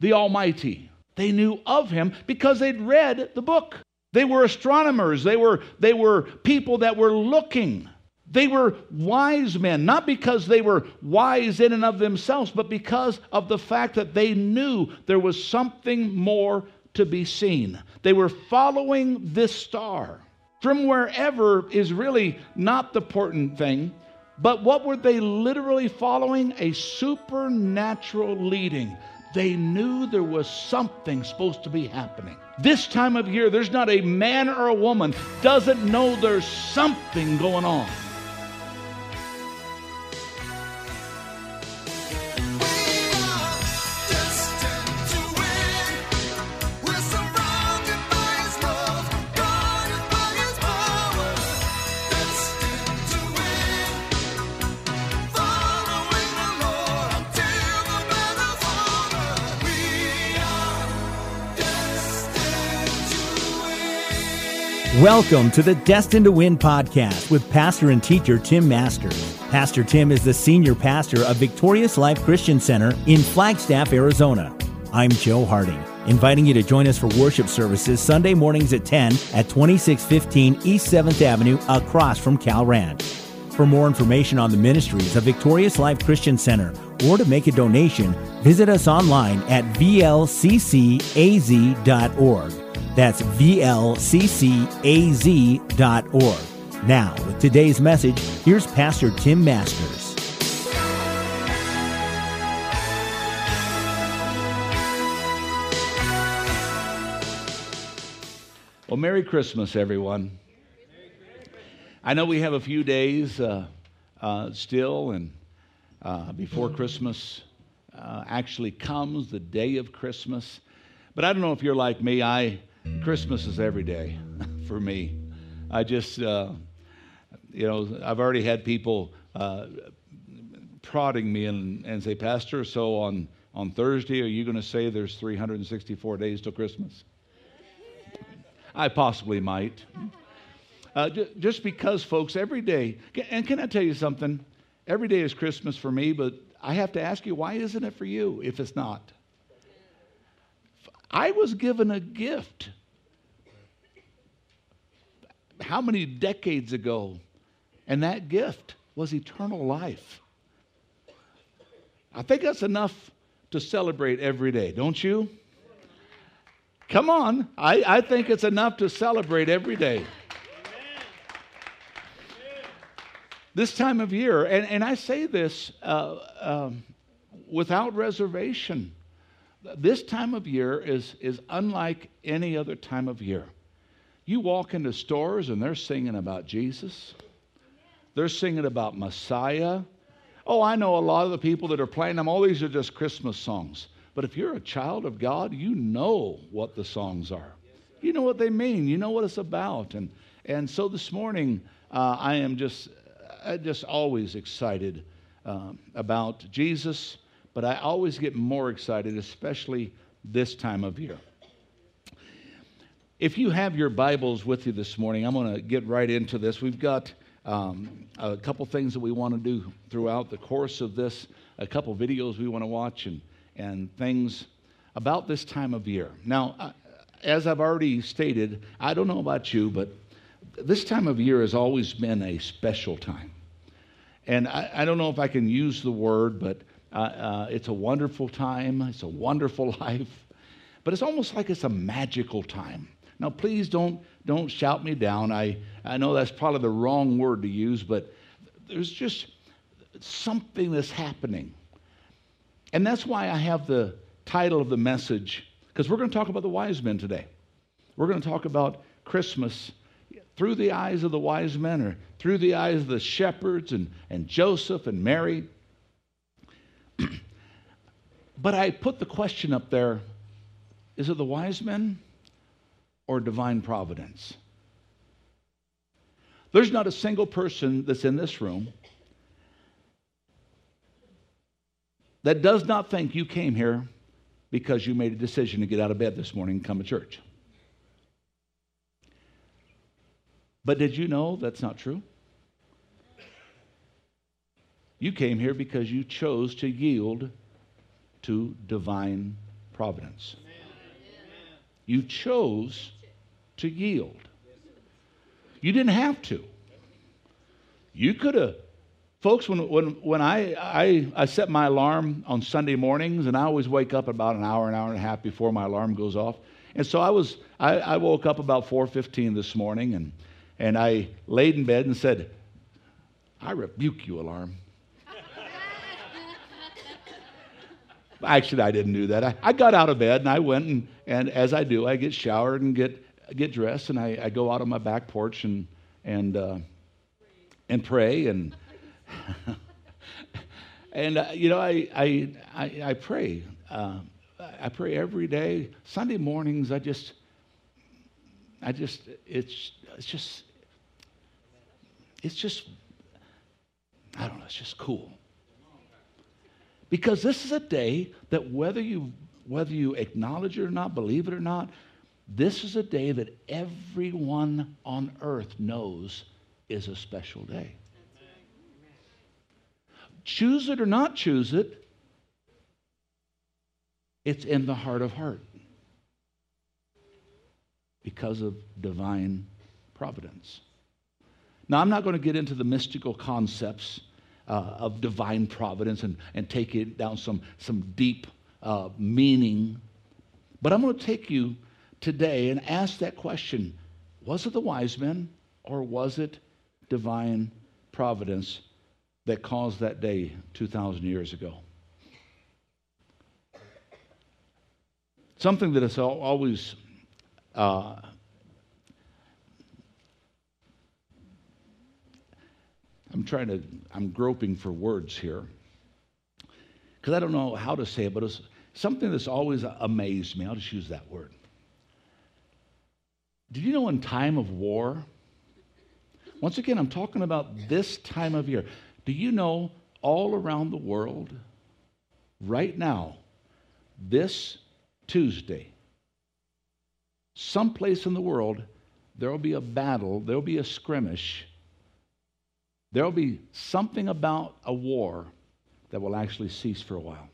the Almighty. They knew of him because they'd read the book. They were astronomers, they were, they were people that were looking. They were wise men, not because they were wise in and of themselves, but because of the fact that they knew there was something more to be seen. They were following this star. From wherever is really not the important thing, but what were they literally following? A supernatural leading. They knew there was something supposed to be happening. This time of year, there's not a man or a woman doesn't know there's something going on. Welcome to the Destined to Win podcast with pastor and teacher Tim Masters. Pastor Tim is the senior pastor of Victorious Life Christian Center in Flagstaff, Arizona. I'm Joe Harding, inviting you to join us for worship services Sunday mornings at 10 at 2615 East 7th Avenue across from Cal Ranch. For more information on the ministries of Victorious Life Christian Center or to make a donation, visit us online at vlccaz.org. That's VLCCAZ.org. Now, with today's message, here's Pastor Tim Masters. Well, Merry Christmas, everyone. I know we have a few days uh, uh, still, and uh, before Christmas uh, actually comes, the day of Christmas. But I don't know if you're like me. I Christmas is every day for me. I just, uh, you know, I've already had people uh, prodding me and, and say, Pastor, so on, on Thursday, are you going to say there's 364 days till Christmas? I possibly might. Uh, just because, folks, every day, and can I tell you something? Every day is Christmas for me, but I have to ask you, why isn't it for you if it's not? I was given a gift how many decades ago? And that gift was eternal life. I think that's enough to celebrate every day, don't you? Come on. I, I think it's enough to celebrate every day. This time of year, and, and I say this uh, um, without reservation, this time of year is, is unlike any other time of year. You walk into stores and they're singing about Jesus. They're singing about Messiah. Oh, I know a lot of the people that are playing them. All these are just Christmas songs. But if you're a child of God, you know what the songs are. You know what they mean. You know what it's about. And and so this morning, uh, I am just I just always excited um, about Jesus. But I always get more excited, especially this time of year. If you have your Bibles with you this morning, I'm going to get right into this. We've got um, a couple things that we want to do throughout the course of this, a couple videos we want to watch, and, and things about this time of year. Now, as I've already stated, I don't know about you, but this time of year has always been a special time. And I, I don't know if I can use the word, but uh, uh, it's a wonderful time, it's a wonderful life, but it's almost like it's a magical time. Now, please don't, don't shout me down. I, I know that's probably the wrong word to use, but there's just something that's happening. And that's why I have the title of the message, because we're going to talk about the wise men today. We're going to talk about Christmas through the eyes of the wise men or through the eyes of the shepherds and, and Joseph and Mary. but I put the question up there is it the wise men or divine providence. There's not a single person that's in this room that does not think you came here because you made a decision to get out of bed this morning and come to church. But did you know that's not true? You came here because you chose to yield to divine providence. You chose to yield. You didn't have to. You could have, folks, when, when, when I, I, I set my alarm on Sunday mornings, and I always wake up about an hour, an hour and a half before my alarm goes off. And so I was, I, I woke up about 4.15 this morning, and, and I laid in bed and said, I rebuke you, alarm. Actually, I didn't do that. I, I got out of bed and I went and, and as I do, I get showered and get, get dressed and I, I go out on my back porch and, and, uh, and pray and, and uh, you know, I, I, I, I pray. Uh, I pray every day. Sunday mornings, I just, I just, it's, it's just, it's just, I don't know, it's just cool. Because this is a day that whether you, whether you acknowledge it or not, believe it or not, this is a day that everyone on earth knows is a special day. Choose it or not choose it, it's in the heart of heart because of divine providence. Now, I'm not going to get into the mystical concepts uh, of divine providence and, and take it down some, some deep uh, meaning. But I'm going to take you today and ask that question Was it the wise men or was it divine providence that caused that day 2,000 years ago? Something that has always uh, I'm trying to, I'm groping for words here because I don't know how to say it, but it's something that's always amazed me. I'll just use that word. Did you know in time of war? Once again, I'm talking about this time of year. Do you know all around the world, right now, this Tuesday, someplace in the world, there will be a battle, there will be a skirmish there will be something about a war that will actually cease for a while.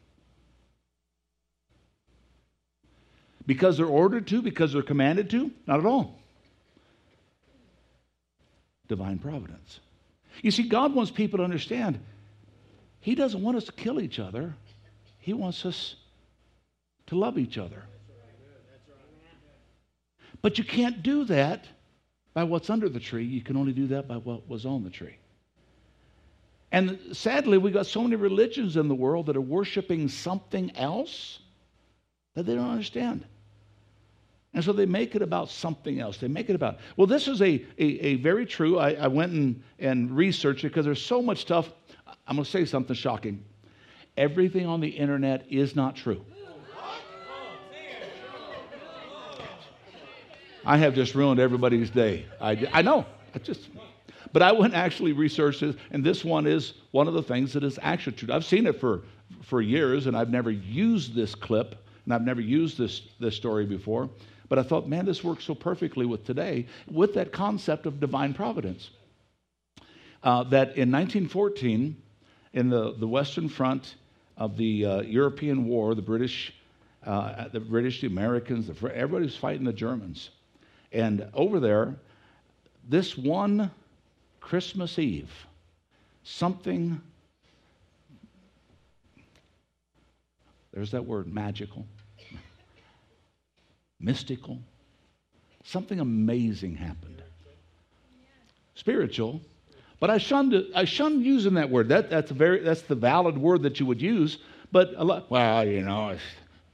Because they're ordered to, because they're commanded to? Not at all. Divine providence. You see, God wants people to understand He doesn't want us to kill each other, He wants us to love each other. But you can't do that by what's under the tree. You can only do that by what was on the tree. And sadly, we've got so many religions in the world that are worshiping something else that they don't understand. And so they make it about something else. They make it about, well, this is a, a, a very true. I, I went and, and researched it because there's so much stuff. I'm going to say something shocking. Everything on the internet is not true. I have just ruined everybody's day. I, I know. I just but I went and actually researched this, and this one is one of the things that is actually true. I've seen it for, for years, and I've never used this clip, and I've never used this, this story before. But I thought, man, this works so perfectly with today, with that concept of divine providence. Uh, that in 1914, in the, the Western Front of the uh, European War, the British, uh, the British, the Americans, the, everybody was fighting the Germans. And over there, this one Christmas Eve, something, there's that word, magical, mystical, something amazing happened. Spiritual, but I shunned, I shunned using that word. That, that's, very, that's the valid word that you would use. But, a lot, well, you know,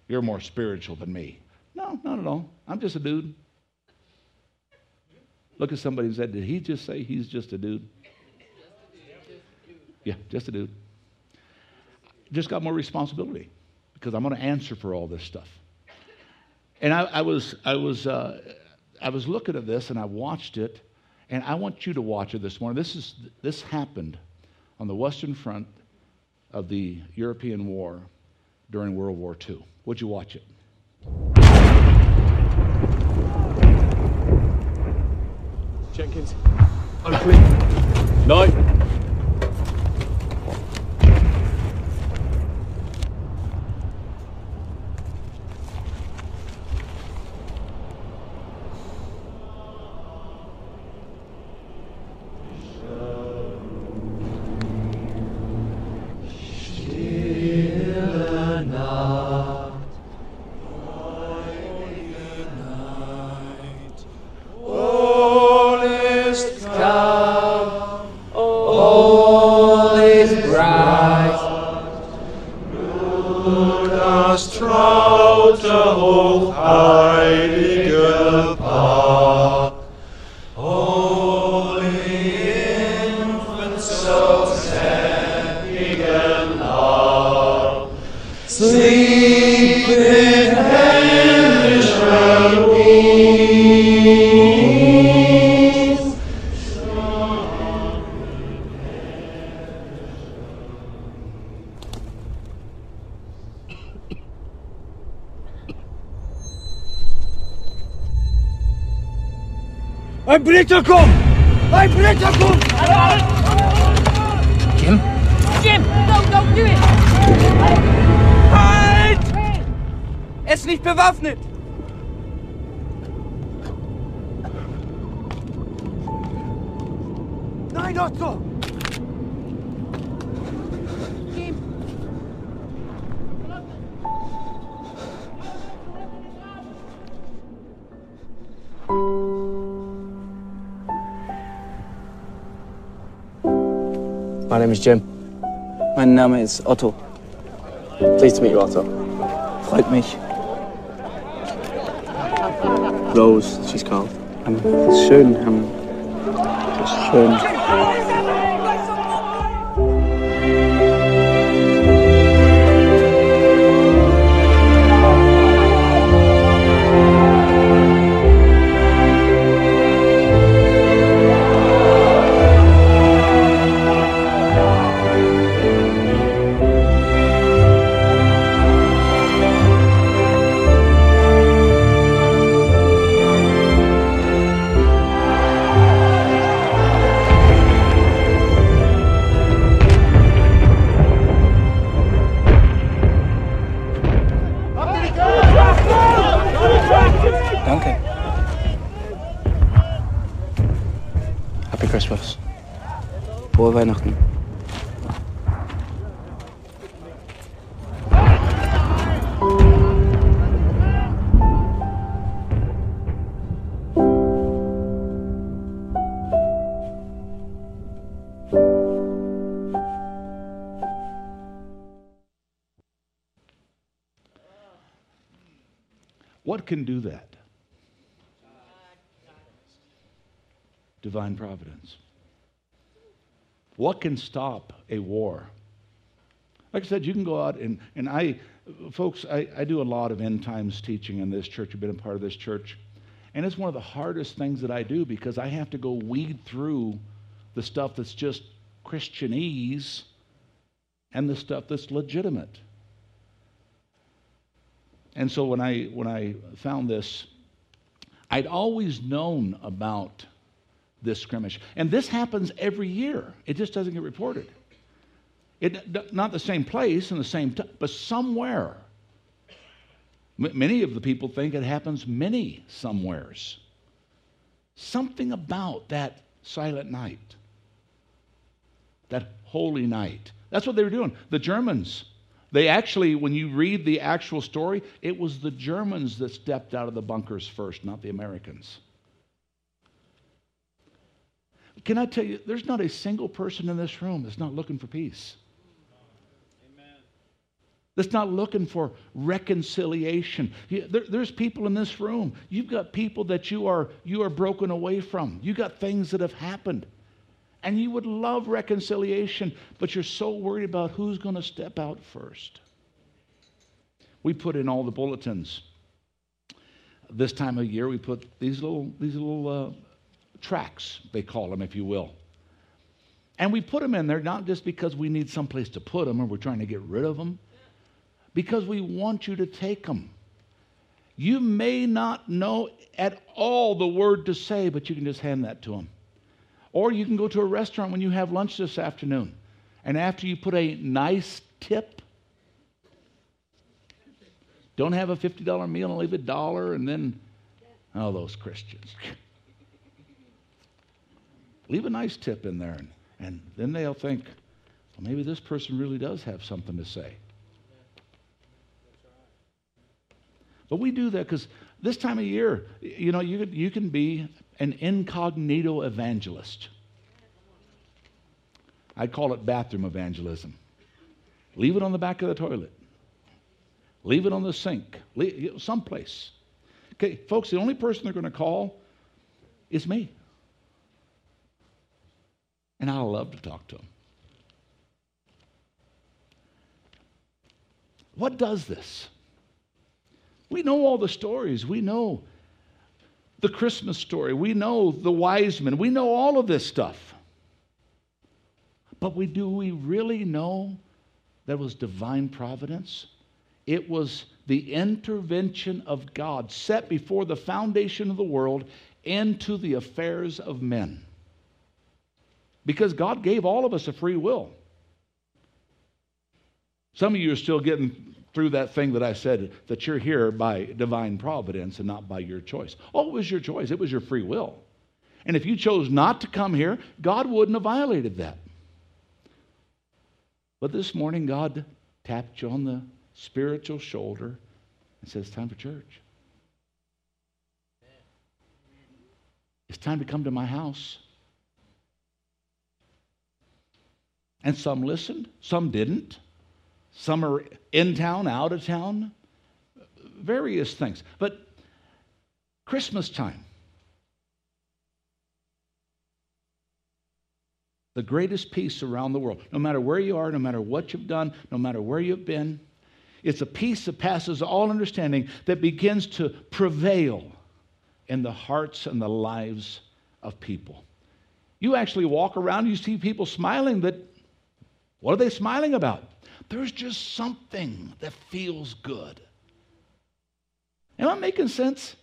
you're more spiritual than me. No, not at all. I'm just a dude. Look at somebody and said, Did he just say he's just a dude? Yeah, just a dude. Just got more responsibility because I'm going to answer for all this stuff. And I, I was, I was, uh, I was looking at this and I watched it, and I want you to watch it this morning. This is this happened on the Western Front of the European War during World War II. Would you watch it? Jenkins. Oakley. No. O Mein Name ist Otto. Pleased to meet you, Otto. Freut mich. Rose, she's called. Um, ist schön. Um, ist schön. Can do that? Divine providence. What can stop a war? Like I said, you can go out and, and I, folks, I, I do a lot of end times teaching in this church. I've been a part of this church. And it's one of the hardest things that I do because I have to go weed through the stuff that's just Christianese and the stuff that's legitimate. And so when I when I found this, I'd always known about this skirmish, and this happens every year. It just doesn't get reported. It not the same place and the same time, but somewhere. M- many of the people think it happens many somewheres. Something about that silent night, that holy night. That's what they were doing. The Germans they actually, when you read the actual story, it was the Germans that stepped out of the bunkers first, not the Americans. Can I tell you, there's not a single person in this room that's not looking for peace. That's not looking for reconciliation. There- there's people in this room. You've got people that you are you are broken away from. You've got things that have happened. And you would love reconciliation, but you're so worried about who's going to step out first. We put in all the bulletins. This time of year, we put these little, these little uh, tracks, they call them, if you will. And we put them in there not just because we need someplace to put them or we're trying to get rid of them, because we want you to take them. You may not know at all the word to say, but you can just hand that to them. Or you can go to a restaurant when you have lunch this afternoon, and after you put a nice tip, don't have a $50 meal and leave a dollar, and then, oh, those Christians. leave a nice tip in there, and, and then they'll think, well, maybe this person really does have something to say. But we do that because this time of year, you know, you, you can be an incognito evangelist. I call it bathroom evangelism. Leave it on the back of the toilet. Leave it on the sink, leave, someplace. Okay, folks, the only person they're going to call is me. And I love to talk to them. What does this? We know all the stories. We know the Christmas story. We know the wise men. We know all of this stuff. But we do we really know that was divine providence? It was the intervention of God set before the foundation of the world into the affairs of men. Because God gave all of us a free will. Some of you are still getting through that thing that I said that you're here by divine providence and not by your choice. Oh, it was your choice, it was your free will. And if you chose not to come here, God wouldn't have violated that. But this morning, God tapped you on the spiritual shoulder and says, Time for church. It's time to come to my house. And some listened, some didn't. Some are in town, out of town, various things. But Christmas time, the greatest peace around the world, no matter where you are, no matter what you've done, no matter where you've been, it's a peace that passes all understanding that begins to prevail in the hearts and the lives of people. You actually walk around, you see people smiling, but what are they smiling about? There's just something that feels good. Am I making sense?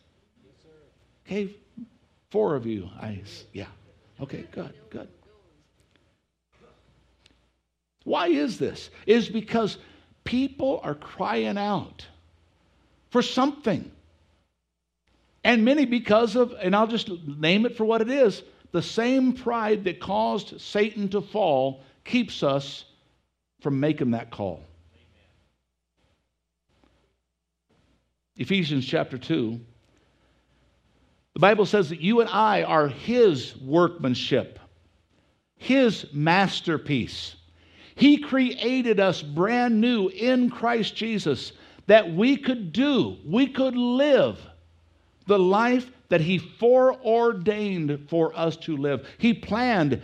Okay, four of you. I yeah. Okay, good, good. Why is this? Is because people are crying out for something. And many because of, and I'll just name it for what it is, the same pride that caused Satan to fall keeps us from making that call. Ephesians chapter 2. The Bible says that you and I are His workmanship, His masterpiece. He created us brand new in Christ Jesus that we could do, we could live the life that He foreordained for us to live. He planned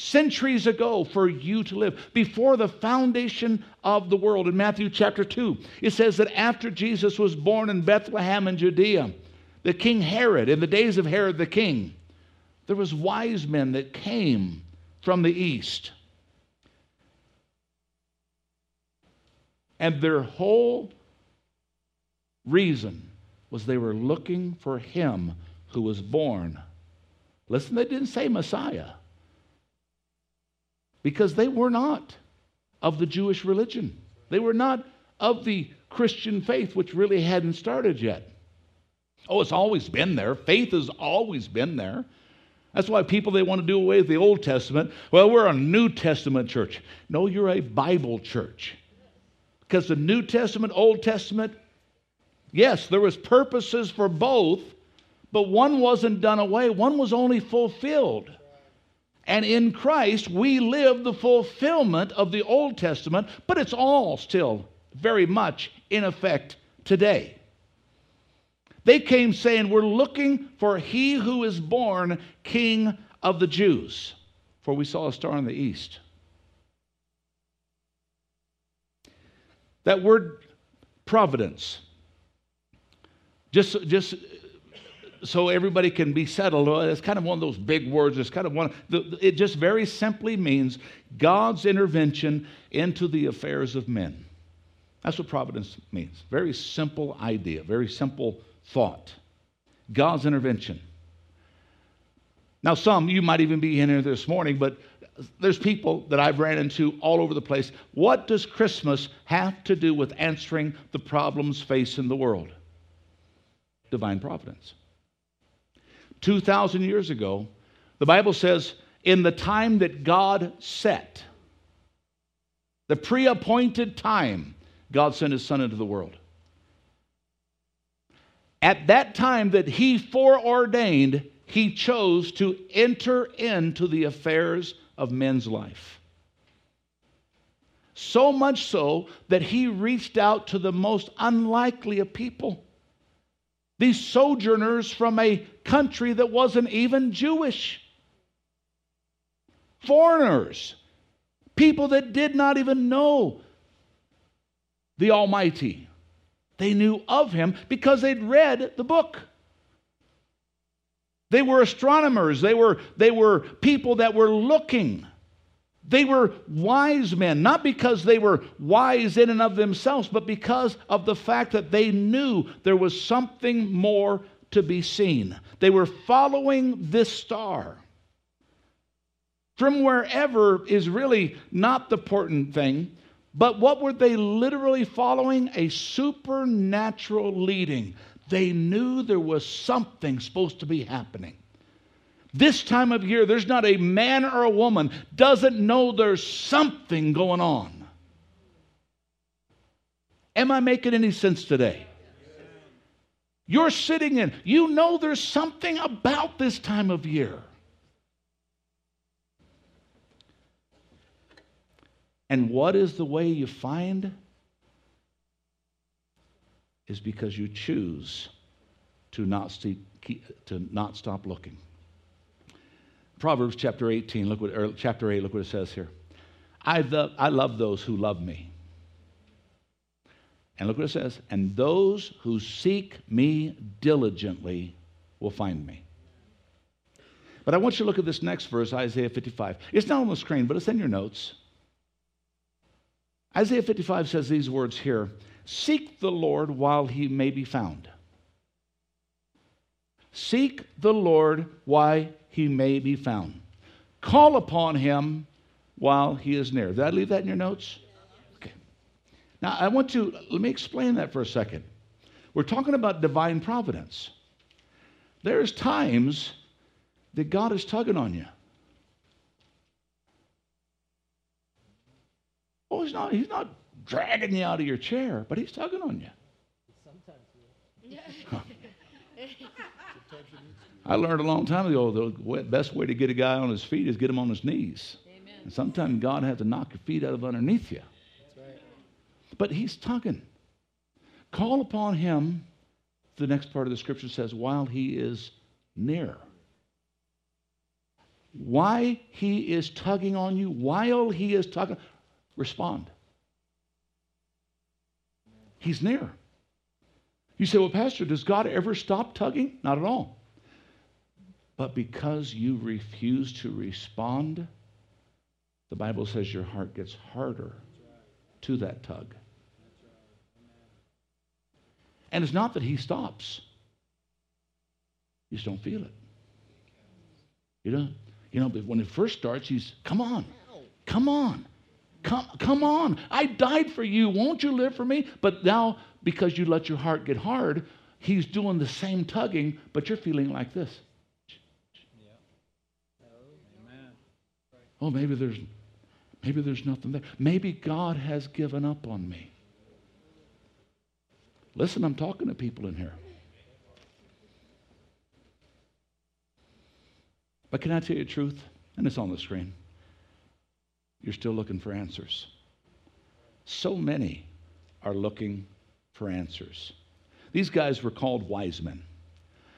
centuries ago for you to live before the foundation of the world. In Matthew chapter 2, it says that after Jesus was born in Bethlehem in Judea, the King Herod, in the days of Herod the king, there was wise men that came from the east. And their whole reason was they were looking for him who was born. Listen, they didn't say Messiah because they were not of the Jewish religion. They were not of the Christian faith, which really hadn't started yet. Oh, it's always been there. Faith has always been there. That's why people they want to do away with the Old Testament. Well, we're a New Testament church. No, you're a Bible church. Because the New Testament, Old Testament, yes, there was purposes for both, but one wasn't done away. One was only fulfilled. And in Christ, we live the fulfillment of the Old Testament, but it's all still very much in effect today. They came saying, We're looking for he who is born King of the Jews, for we saw a star in the east. That word providence, just, just so everybody can be settled. Oh, it's kind of one of those big words. It's kind of one, it just very simply means God's intervention into the affairs of men. That's what providence means. Very simple idea, very simple thought. God's intervention. Now, some, you might even be in here this morning, but there's people that I've ran into all over the place. What does Christmas have to do with answering the problems facing the world? Divine providence. 2,000 years ago, the Bible says, in the time that God set, the pre appointed time, God sent his Son into the world. At that time that he foreordained, he chose to enter into the affairs of men's life. So much so that he reached out to the most unlikely of people. These sojourners from a country that wasn't even Jewish. Foreigners. People that did not even know the Almighty. They knew of him because they'd read the book. They were astronomers. They were, they were people that were looking. They were wise men, not because they were wise in and of themselves, but because of the fact that they knew there was something more to be seen. They were following this star. From wherever is really not the important thing, but what were they literally following? A supernatural leading. They knew there was something supposed to be happening. This time of year, there's not a man or a woman doesn't know there's something going on. Am I making any sense today? You're sitting in, you know there's something about this time of year. And what is the way you find? Is because you choose to not, see, to not stop looking. Proverbs chapter 18, look what, or chapter 8, look what it says here. I, the, I love those who love me. And look what it says. And those who seek me diligently will find me. But I want you to look at this next verse, Isaiah 55. It's not on the screen, but it's in your notes. Isaiah 55 says these words here Seek the Lord while he may be found. Seek the Lord while he may be found. Call upon him while he is near. Did I leave that in your notes? Okay. Now, I want to, let me explain that for a second. We're talking about divine providence. There's times that God is tugging on you. Oh, he's not, he's not dragging you out of your chair, but he's tugging on you. Sometimes. I learned a long time ago the best way to get a guy on his feet is get him on his knees. Amen. And sometimes God has to knock your feet out of underneath you. Right. But he's tugging. Call upon him, the next part of the scripture says, while he is near. Why he is tugging on you, while he is tugging, respond. He's near. You say, well, Pastor, does God ever stop tugging? Not at all. But because you refuse to respond, the Bible says your heart gets harder to that tug. And it's not that he stops. You just don't feel it. You know, you know, but when it first starts, he's, come on, come on. Come, come on. I died for you. Won't you live for me? But now, because you let your heart get hard, he's doing the same tugging, but you're feeling like this. Oh, maybe there's maybe there's nothing there. Maybe God has given up on me. Listen, I'm talking to people in here. But can I tell you the truth? And it's on the screen you're still looking for answers. So many are looking for answers. These guys were called wise men.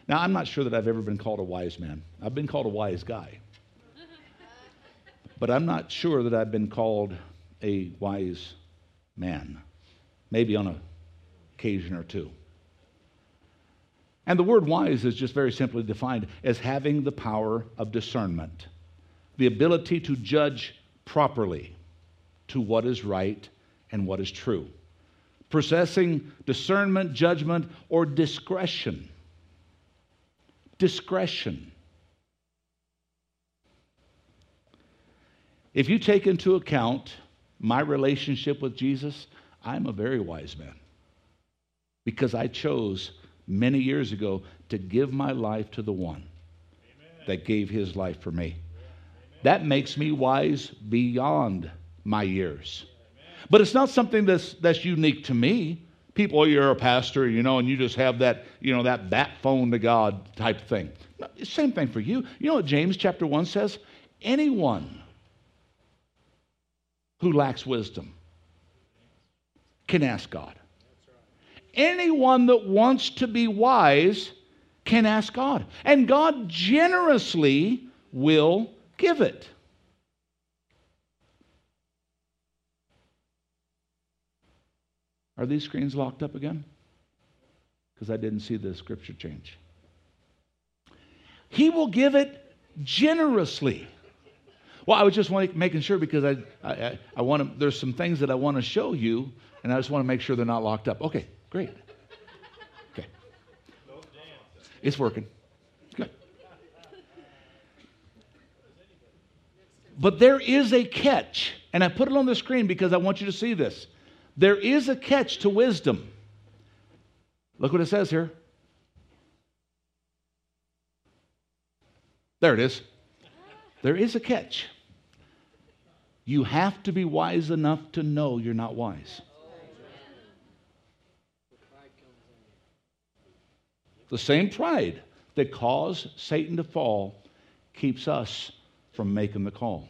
Now, I'm not sure that I've ever been called a wise man. I've been called a wise guy. But I'm not sure that I've been called a wise man. Maybe on occasion or two. And the word wise is just very simply defined as having the power of discernment, the ability to judge properly to what is right and what is true, possessing discernment, judgment, or discretion. Discretion. If you take into account my relationship with Jesus, I'm a very wise man because I chose many years ago to give my life to the one Amen. that gave his life for me. That makes me wise beyond my years. But it's not something that's, that's unique to me. People, oh, you're a pastor, you know, and you just have that, you know, that bat phone to God type thing. Same thing for you. You know what James chapter 1 says? Anyone who lacks wisdom, can ask God. Anyone that wants to be wise can ask God. And God generously will give it. Are these screens locked up again? Because I didn't see the scripture change. He will give it generously. Well, I was just making sure because I, I, I want to, there's some things that I want to show you, and I just want to make sure they're not locked up. Okay, great. Okay. It's working. Good. But there is a catch, and I put it on the screen because I want you to see this. There is a catch to wisdom. Look what it says here. There it is. There is a catch. You have to be wise enough to know you're not wise. The same pride that caused Satan to fall keeps us from making the call.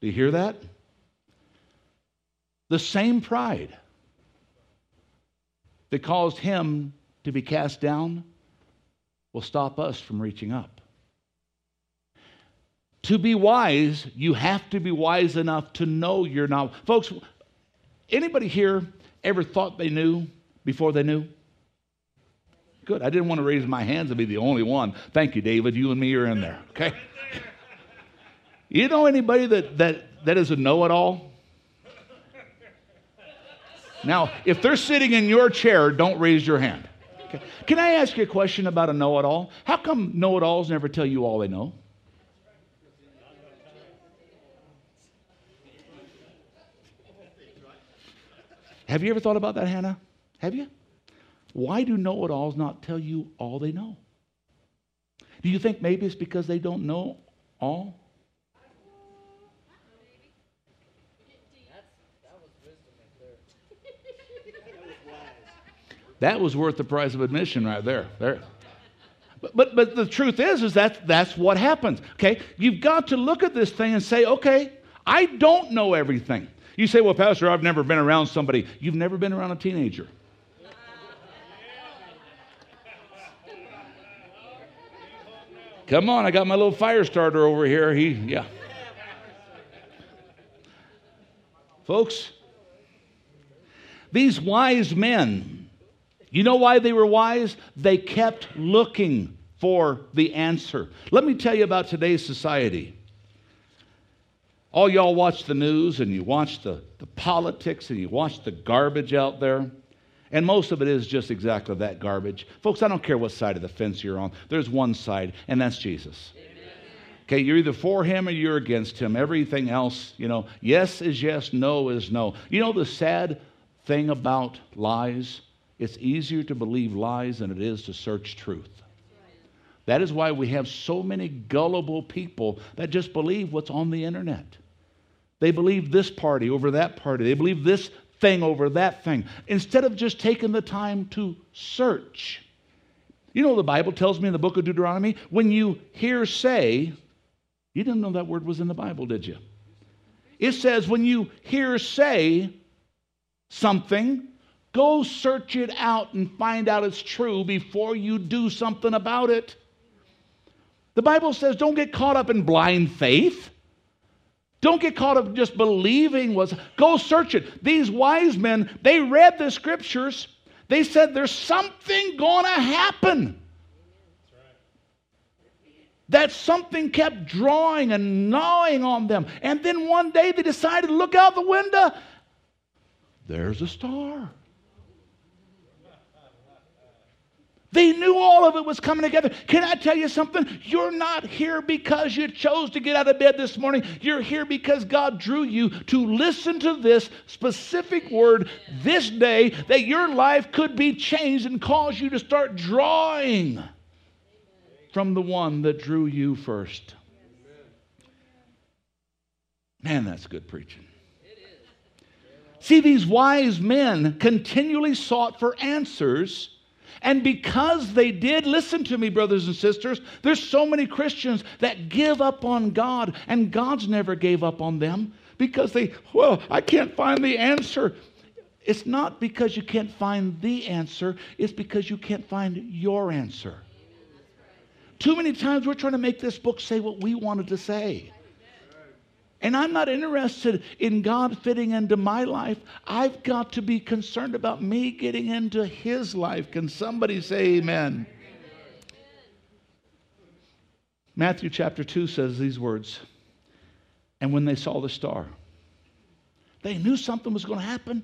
Do you hear that? The same pride that caused him to be cast down will stop us from reaching up. To be wise, you have to be wise enough to know you're not. Folks, anybody here ever thought they knew before they knew? Good. I didn't want to raise my hands and be the only one. Thank you, David. You and me are in there. Okay. You know anybody that that that is a know-it-all? Now, if they're sitting in your chair, don't raise your hand. Okay. Can I ask you a question about a know it all? How come know it alls never tell you all they know? Have you ever thought about that, Hannah? Have you? Why do know it alls not tell you all they know? Do you think maybe it's because they don't know all? That was worth the price of admission right there. There. But, but, but the truth is, is that that's what happens. Okay? You've got to look at this thing and say, okay, I don't know everything. You say, well, Pastor, I've never been around somebody. You've never been around a teenager. Come on, I got my little fire starter over here. He, yeah. Folks, these wise men you know why they were wise? They kept looking for the answer. Let me tell you about today's society. All y'all watch the news and you watch the, the politics and you watch the garbage out there. And most of it is just exactly that garbage. Folks, I don't care what side of the fence you're on. There's one side, and that's Jesus. Okay, you're either for him or you're against him. Everything else, you know, yes is yes, no is no. You know the sad thing about lies? It's easier to believe lies than it is to search truth. That is why we have so many gullible people that just believe what's on the internet. They believe this party over that party. They believe this thing over that thing instead of just taking the time to search. You know, the Bible tells me in the book of Deuteronomy when you hear say, you didn't know that word was in the Bible, did you? It says when you hear say something, Go search it out and find out it's true before you do something about it. The Bible says don't get caught up in blind faith. Don't get caught up just believing was go search it. These wise men, they read the scriptures. They said there's something going to happen. That something kept drawing and gnawing on them. And then one day they decided to look out the window. There's a star. They knew all of it was coming together. Can I tell you something? You're not here because you chose to get out of bed this morning. You're here because God drew you to listen to this specific word this day that your life could be changed and cause you to start drawing from the one that drew you first. Man, that's good preaching. See, these wise men continually sought for answers and because they did, listen to me, brothers and sisters, there's so many Christians that give up on God, and God's never gave up on them. because they, well, I can't find the answer. It's not because you can't find the answer, it's because you can't find your answer. Too many times we're trying to make this book say what we wanted to say. And I'm not interested in God fitting into my life. I've got to be concerned about me getting into His life. Can somebody say amen? Matthew chapter 2 says these words And when they saw the star, they knew something was going to happen.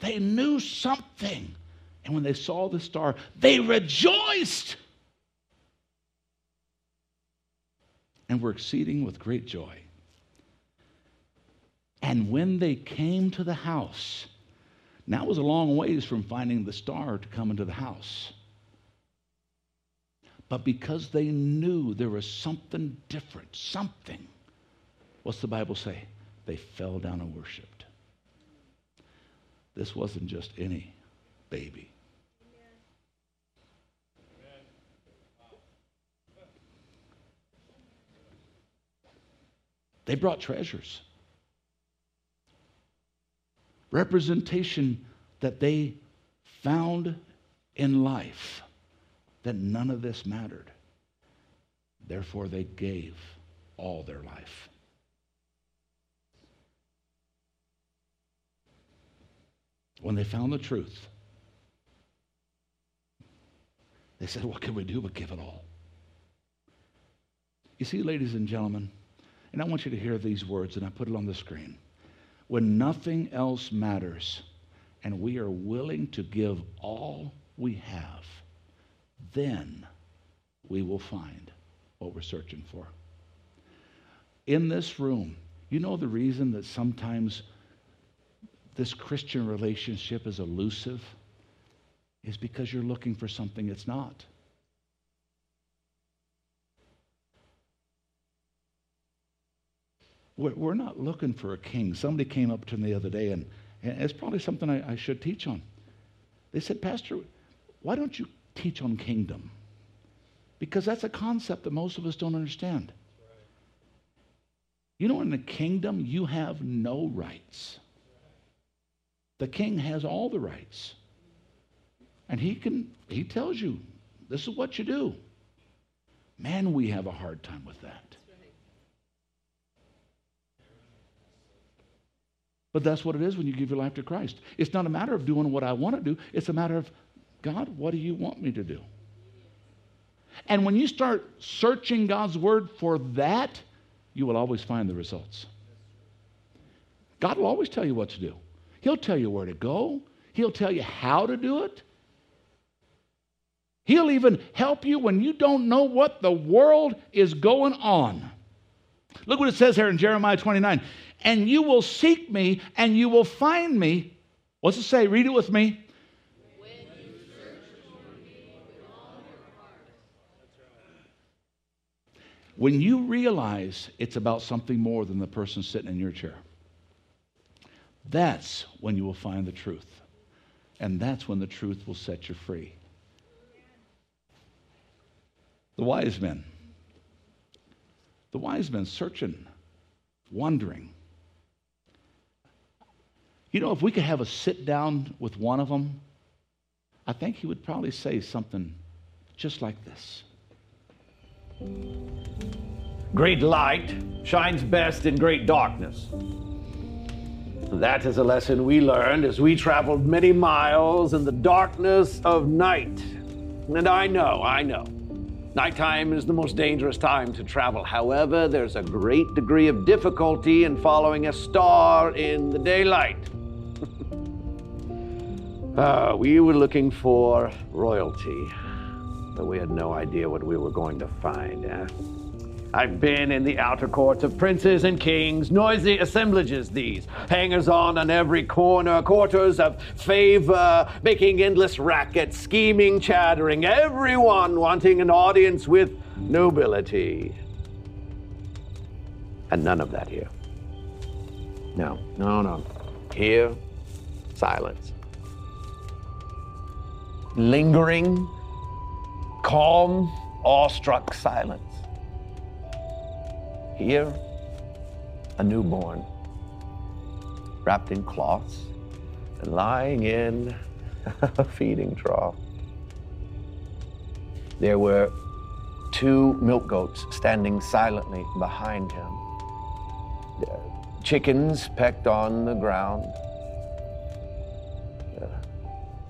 They knew something. And when they saw the star, they rejoiced and were exceeding with great joy. And when they came to the house, now it was a long ways from finding the star to come into the house. But because they knew there was something different, something, what's the Bible say? They fell down and worshiped. This wasn't just any baby. They brought treasures representation that they found in life that none of this mattered. Therefore, they gave all their life. When they found the truth, they said, What can we do but give it all? You see, ladies and gentlemen, and I want you to hear these words, and I put it on the screen when nothing else matters and we are willing to give all we have, then we will find what we're searching for. In this room, you know the reason that sometimes this Christian relationship is elusive is because you're looking for something it's not. We're, not looking for a king. Somebody came up to me the other day, and, and it's probably something I, I should teach on. They said, Pastor, why don't you teach on kingdom? Because that's a concept that most of us don't understand. You know, in the kingdom, you have no rights. The king has all the rights. And he can, he tells you, this is what you do. Man, we have a hard time with that. But that's what it is when you give your life to Christ. It's not a matter of doing what I want to do, it's a matter of, God, what do you want me to do? And when you start searching God's word for that, you will always find the results. God will always tell you what to do. He'll tell you where to go. He'll tell you how to do it. He'll even help you when you don't know what the world is going on. Look what it says here in Jeremiah 29 and you will seek me and you will find me. What's it say? Read it with me. When you realize it's about something more than the person sitting in your chair, that's when you will find the truth. And that's when the truth will set you free. The wise men. The wise men searching, wondering. You know, if we could have a sit down with one of them, I think he would probably say something just like this. Great light shines best in great darkness. That is a lesson we learned as we traveled many miles in the darkness of night. And I know, I know, nighttime is the most dangerous time to travel. However, there's a great degree of difficulty in following a star in the daylight. Uh, we were looking for royalty, but we had no idea what we were going to find. Eh? I've been in the outer courts of princes and kings, noisy assemblages these, hangers on on every corner, quarters of favor, making endless racket, scheming, chattering, everyone wanting an audience with nobility. And none of that here. No, no, no. Here, silence lingering, calm, awestruck silence. Here, a newborn wrapped in cloths and lying in a feeding trough. There were two milk goats standing silently behind him. Chickens pecked on the ground.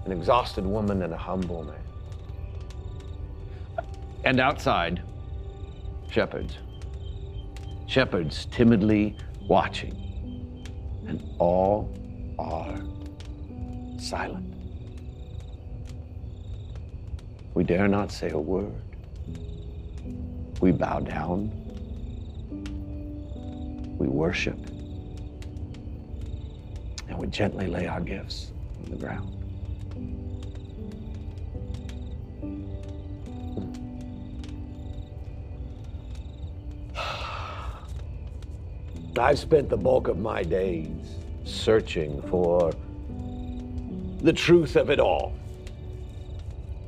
An exhausted woman and a humble man. And outside, shepherds. Shepherds timidly watching. And all are silent. We dare not say a word. We bow down. We worship. And we gently lay our gifts on the ground. I've spent the bulk of my days searching for the truth of it all,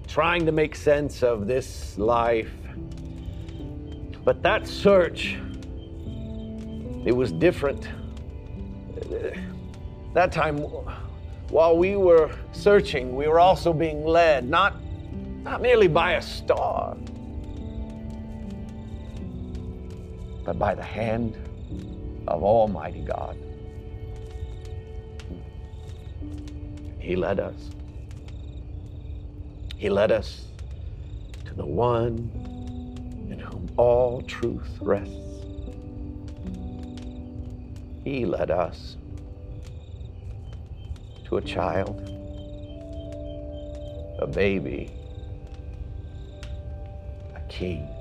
trying to make sense of this life. But that search, it was different. That time, while we were searching, we were also being led, not, not merely by a star, but by the hand of Almighty God. He led us. He led us to the one in whom all truth rests. He led us to a child, a baby, a king.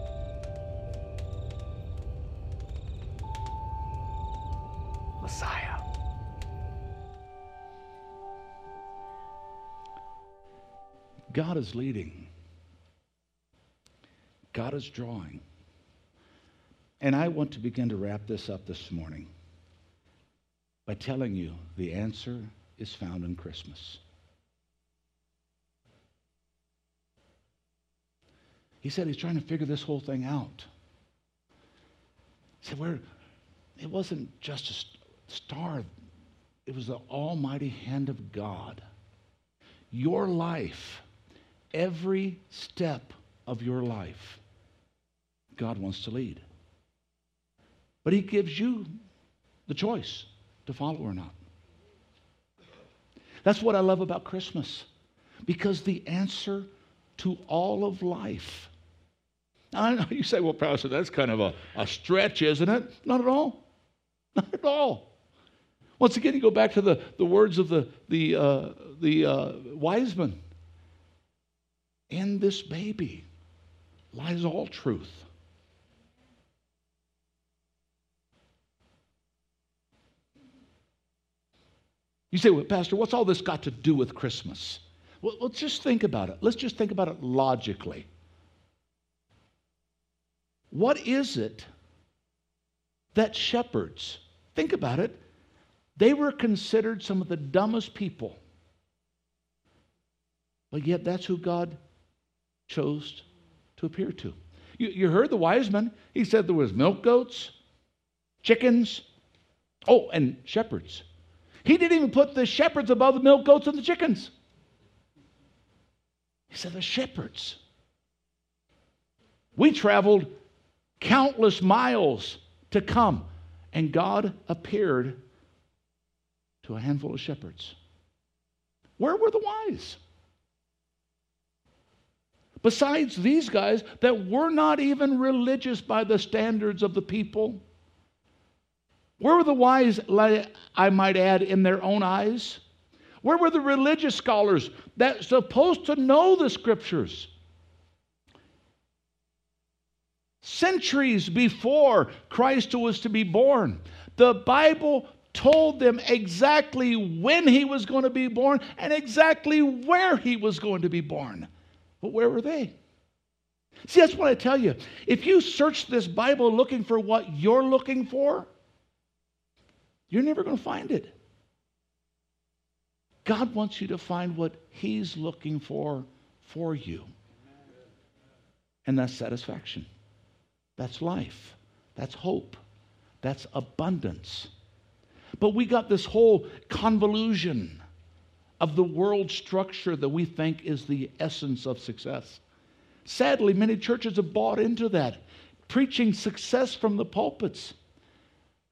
God is leading. God is drawing. And I want to begin to wrap this up this morning by telling you the answer is found in Christmas. He said he's trying to figure this whole thing out. He said, where it wasn't just a star, it was the almighty hand of God. Your life, every step of your life, God wants to lead. But he gives you the choice to follow or not. That's what I love about Christmas because the answer to all of life. I know you say, well, Pastor, that's kind of a, a stretch, isn't it? Not at all. Not at all. Once again, you go back to the, the words of the, the, uh, the uh, wise men. In this baby lies all truth. You say, well, Pastor, what's all this got to do with Christmas? Well, let's just think about it. Let's just think about it logically. What is it that shepherds, think about it, they were considered some of the dumbest people. But yet, that's who God chose to appear to. You, you heard the wise men. He said there was milk goats, chickens, oh, and shepherds. He didn't even put the shepherds above the milk goats and the chickens. He said the shepherds. We traveled countless miles to come, and God appeared to a handful of shepherds. Where were the wise? Besides these guys that were not even religious by the standards of the people, where were the wise, I might add, in their own eyes? Where were the religious scholars that supposed to know the scriptures? Centuries before Christ was to be born, the Bible told them exactly when he was going to be born and exactly where he was going to be born. But where were they? See, that's what I tell you. If you search this Bible looking for what you're looking for, you're never going to find it. God wants you to find what He's looking for for you. And that's satisfaction. That's life. That's hope. That's abundance. But we got this whole convolution of the world structure that we think is the essence of success. Sadly, many churches have bought into that, preaching success from the pulpits,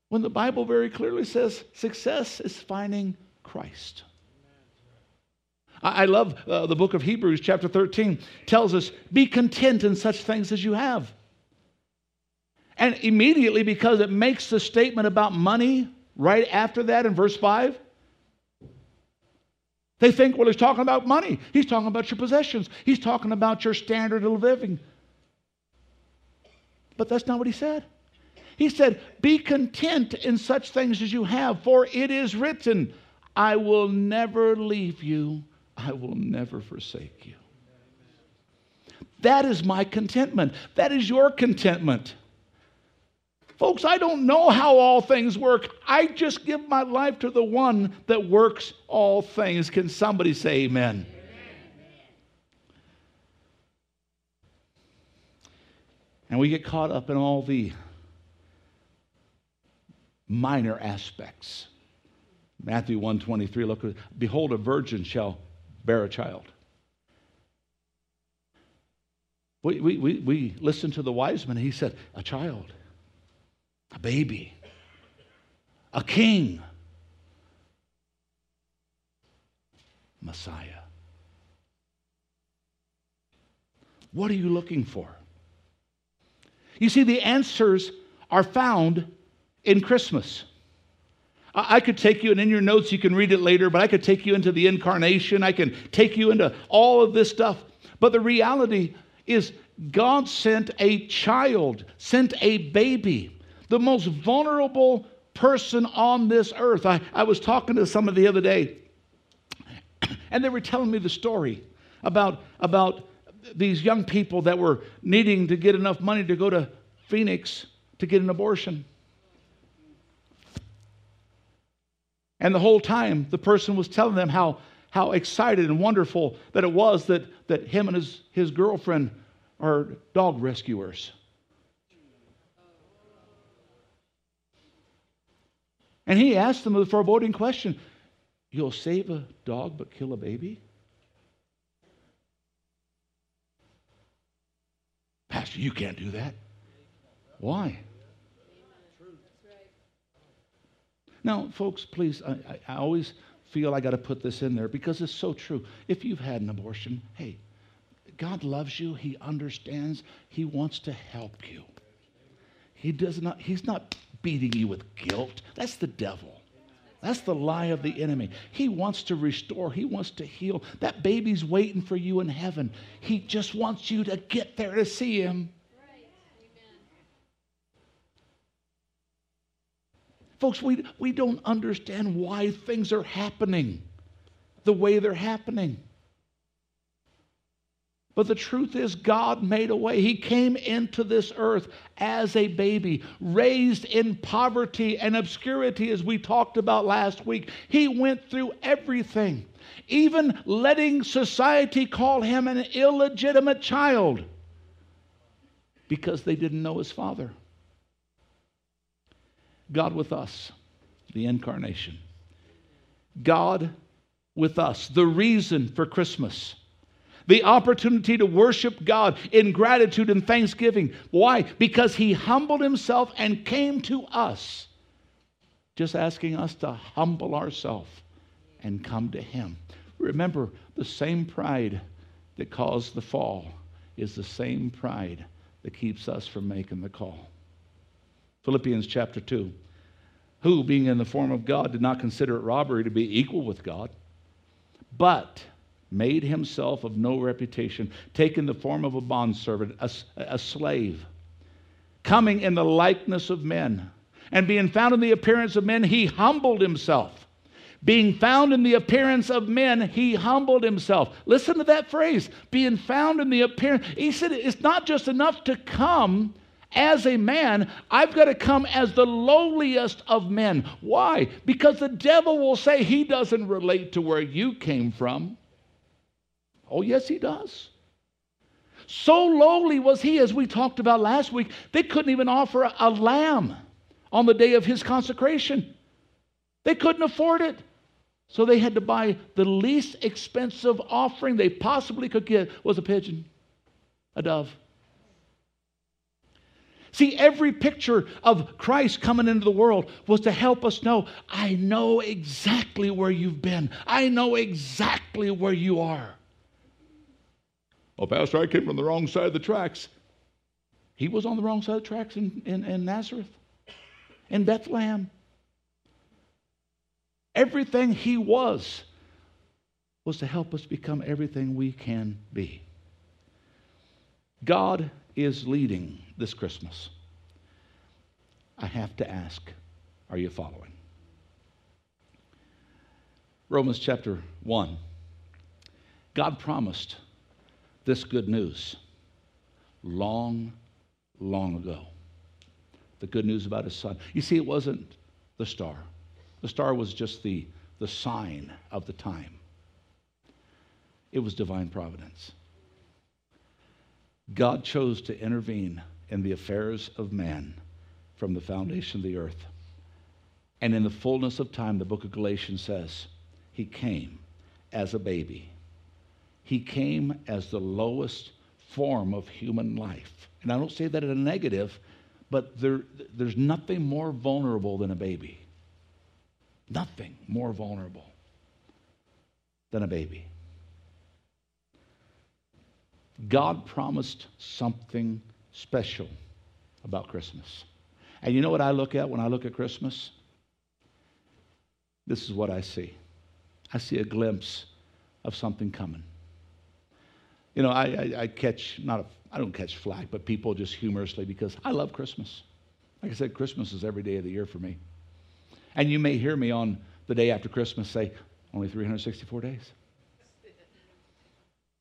when the Bible very clearly says success is finding Christ. I love uh, the book of Hebrews, chapter 13, tells us, Be content in such things as you have. And immediately, because it makes the statement about money right after that in verse 5, they think, well, he's talking about money. He's talking about your possessions. He's talking about your standard of living. But that's not what he said. He said, Be content in such things as you have, for it is written, I will never leave you, I will never forsake you. That is my contentment. That is your contentment. Folks, I don't know how all things work. I just give my life to the one that works all things. Can somebody say amen? amen. And we get caught up in all the minor aspects. Matthew 123, look, behold, a virgin shall bear a child. We, we, we, we listened to the wise man, he said, a child a baby, a king, Messiah. What are you looking for? You see, the answers are found in Christmas. I could take you, and in your notes you can read it later, but I could take you into the incarnation. I can take you into all of this stuff. But the reality is, God sent a child, sent a baby the most vulnerable person on this earth. I, I was talking to someone the other day, and they were telling me the story about, about these young people that were needing to get enough money to go to Phoenix to get an abortion. And the whole time, the person was telling them how, how excited and wonderful that it was that, that him and his, his girlfriend are dog rescuers. And he asked them the foreboding question You'll save a dog but kill a baby? Pastor, you can't do that. Why? Now, folks, please, I, I always feel I got to put this in there because it's so true. If you've had an abortion, hey, God loves you. He understands. He wants to help you. He does not, he's not beating you with guilt. That's the devil. That's the lie of the enemy. He wants to restore, he wants to heal. That baby's waiting for you in heaven. He just wants you to get there to see him. Folks, we, we don't understand why things are happening the way they're happening. But the truth is, God made a way. He came into this earth as a baby, raised in poverty and obscurity, as we talked about last week. He went through everything, even letting society call him an illegitimate child because they didn't know his father. God with us, the incarnation. God with us, the reason for Christmas the opportunity to worship God in gratitude and thanksgiving. Why? Because he humbled himself and came to us, just asking us to humble ourselves and come to him. Remember, the same pride that caused the fall is the same pride that keeps us from making the call. Philippians chapter 2. Who, being in the form of God, did not consider it robbery to be equal with God, but made himself of no reputation, taking the form of a bondservant, a, a slave, coming in the likeness of men, and being found in the appearance of men, he humbled himself. Being found in the appearance of men, he humbled himself. Listen to that phrase being found in the appearance. He said it's not just enough to come as a man, I've got to come as the lowliest of men. Why? Because the devil will say he doesn't relate to where you came from. Oh, yes, he does. So lowly was he, as we talked about last week, they couldn't even offer a lamb on the day of his consecration. They couldn't afford it. So they had to buy the least expensive offering they possibly could get was a pigeon, a dove. See, every picture of Christ coming into the world was to help us know I know exactly where you've been, I know exactly where you are. Well, Pastor, I came from the wrong side of the tracks. He was on the wrong side of the tracks in, in, in Nazareth, in Bethlehem. Everything he was was to help us become everything we can be. God is leading this Christmas. I have to ask, are you following? Romans chapter 1. God promised this good news long, long ago. The good news about his son. You see, it wasn't the star. The star was just the, the sign of the time, it was divine providence. God chose to intervene in the affairs of man from the foundation of the earth. And in the fullness of time, the book of Galatians says, He came as a baby. He came as the lowest form of human life. And I don't say that in a negative, but there, there's nothing more vulnerable than a baby. Nothing more vulnerable than a baby. God promised something special about Christmas. And you know what I look at when I look at Christmas? This is what I see I see a glimpse of something coming. You know, I, I, I catch, not a, I don't catch flack, but people just humorously because I love Christmas. Like I said, Christmas is every day of the year for me. And you may hear me on the day after Christmas say, only 364 days.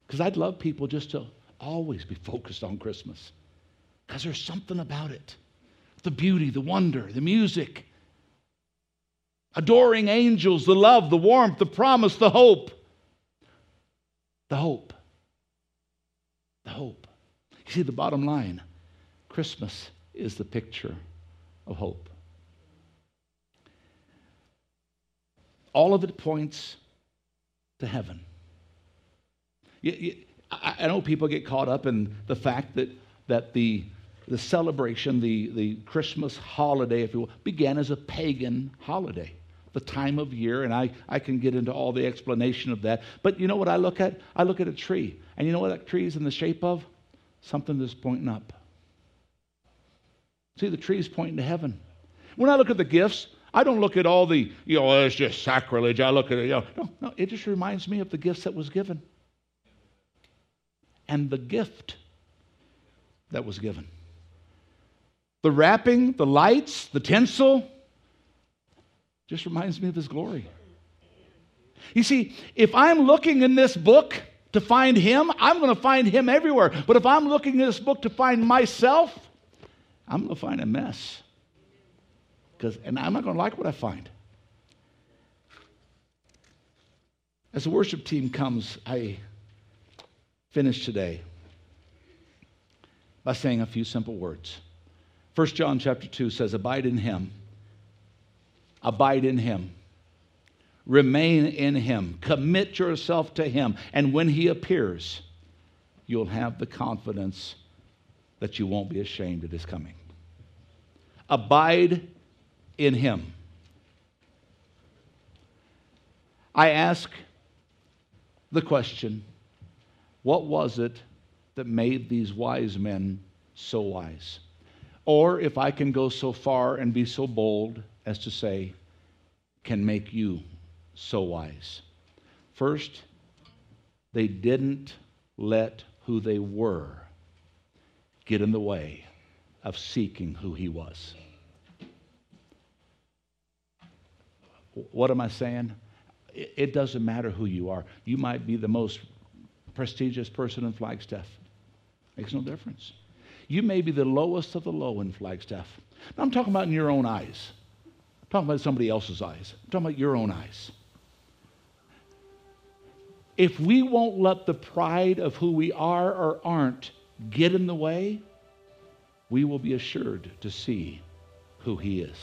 Because I'd love people just to always be focused on Christmas. Because there's something about it the beauty, the wonder, the music, adoring angels, the love, the warmth, the promise, the hope. The hope. The hope. You see, the bottom line Christmas is the picture of hope. All of it points to heaven. You, you, I, know people get caught up in the fact that, that the, the celebration, the, the Christmas holiday, if you will, began as a pagan holiday, the time of year, and I, I can get into all the explanation of that. But you know what I look at? I look at a tree, and you know what that tree is in the shape of? Something that's pointing up. See, the tree is pointing to heaven. When I look at the gifts, I don't look at all the, you know, oh, it's just sacrilege. I look at it, you know, no, no, it just reminds me of the gifts that was given and the gift that was given. The wrapping, the lights, the tinsel just reminds me of his glory. You see, if I'm looking in this book to find him, I'm going to find him everywhere. But if I'm looking in this book to find myself, I'm going to find a mess. Because, and I'm not going to like what I find. As the worship team comes, I finish today by saying a few simple words. 1 John chapter 2 says, Abide in him. Abide in him. Remain in him. Commit yourself to him. And when he appears, you'll have the confidence that you won't be ashamed at his coming. Abide in him. I ask the question what was it that made these wise men so wise? Or if I can go so far and be so bold as to say, can make you so wise. First, they didn't let who they were get in the way of seeking who he was. What am I saying? It doesn't matter who you are. You might be the most prestigious person in Flagstaff. Makes no difference. You may be the lowest of the low in Flagstaff. Now, I'm talking about in your own eyes. Talking about somebody else's eyes. I'm talking about your own eyes. If we won't let the pride of who we are or aren't get in the way, we will be assured to see who He is.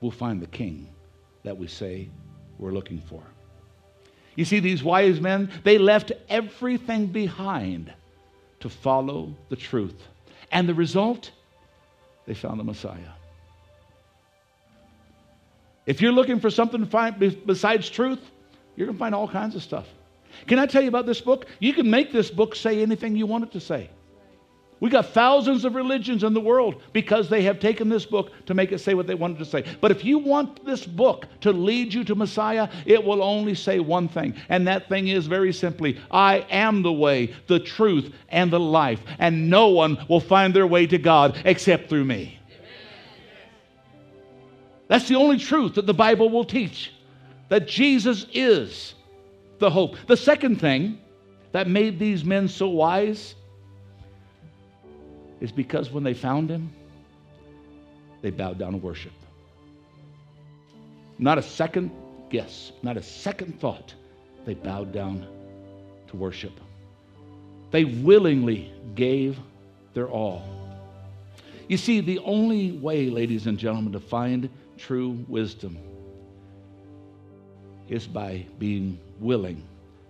we'll find the king that we say we're looking for. You see, these wise men, they left everything behind to follow the truth. And the result, they found the Messiah. If you're looking for something to find besides truth, you're going to find all kinds of stuff. Can I tell you about this book? You can make this book say anything you want it to say. We got thousands of religions in the world because they have taken this book to make it say what they wanted to say. But if you want this book to lead you to Messiah, it will only say one thing. And that thing is very simply I am the way, the truth, and the life. And no one will find their way to God except through me. That's the only truth that the Bible will teach that Jesus is the hope. The second thing that made these men so wise is because when they found him, they bowed down and worshiped. Not a second guess, not a second thought. They bowed down to worship. They willingly gave their all. You see, the only way, ladies and gentlemen, to find true wisdom is by being willing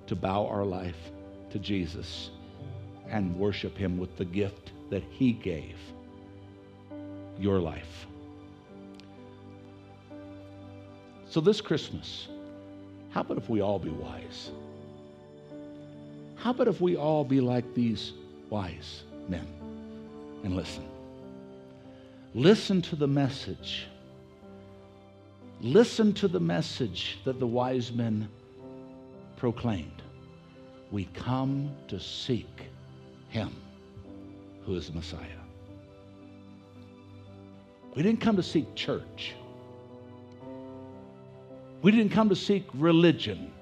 to bow our life to Jesus and worship Him with the gift that He gave your life. So, this Christmas, how about if we all be wise? How about if we all be like these wise men and listen? Listen to the message. Listen to the message that the wise men proclaimed. We come to seek Him who is the Messiah. We didn't come to seek church. We didn't come to seek religion.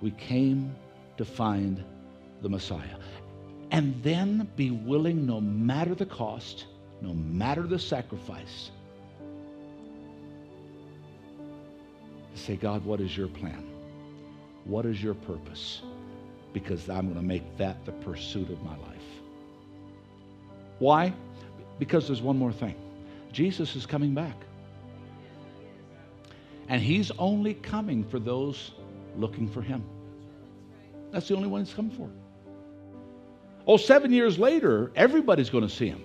We came to find the Messiah. And then be willing, no matter the cost, no matter the sacrifice, say, God, what is your plan? What is your purpose? Because I'm going to make that the pursuit of my life. Why? Because there's one more thing Jesus is coming back. And he's only coming for those looking for him. That's the only one he's coming for. Oh, seven years later, everybody's going to see him.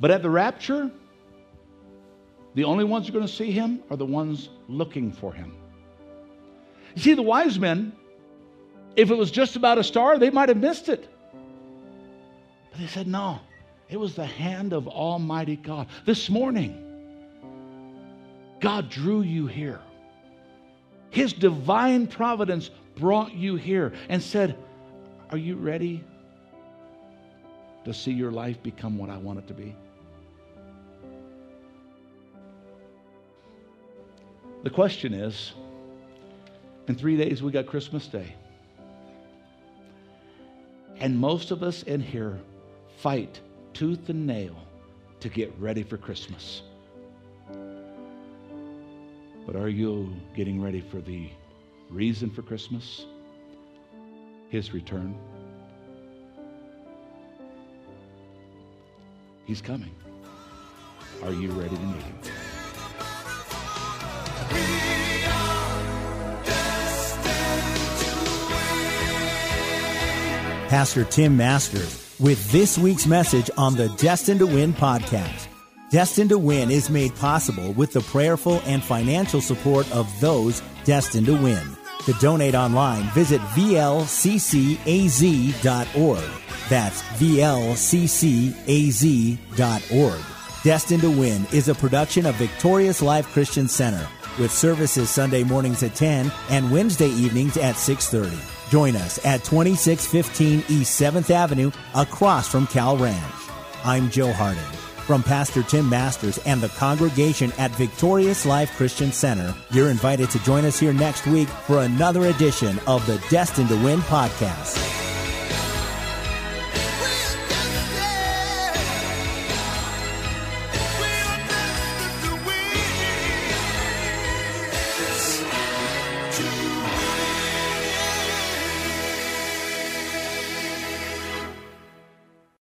But at the rapture, the only ones who are going to see him are the ones looking for him. You see, the wise men, if it was just about a star, they might have missed it. But they said, no, it was the hand of Almighty God. This morning, God drew you here. His divine providence brought you here and said, Are you ready to see your life become what I want it to be? The question is in three days, we got Christmas Day. And most of us in here fight tooth and nail to get ready for Christmas. But are you getting ready for the reason for Christmas? His return. He's coming. Are you ready to meet him? Pastor Tim Masters with this week's message on the Destined to Win podcast. Destined to Win is made possible with the prayerful and financial support of those destined to win. To donate online, visit vlccaz.org. That's vlccaz.org. Destined to Win is a production of Victorious Life Christian Center with services Sunday mornings at 10 and Wednesday evenings at 6:30. Join us at 2615 East 7th Avenue across from Cal Ranch. I'm Joe Harding. From Pastor Tim Masters and the congregation at Victorious Life Christian Center, you're invited to join us here next week for another edition of the Destined to Win podcast.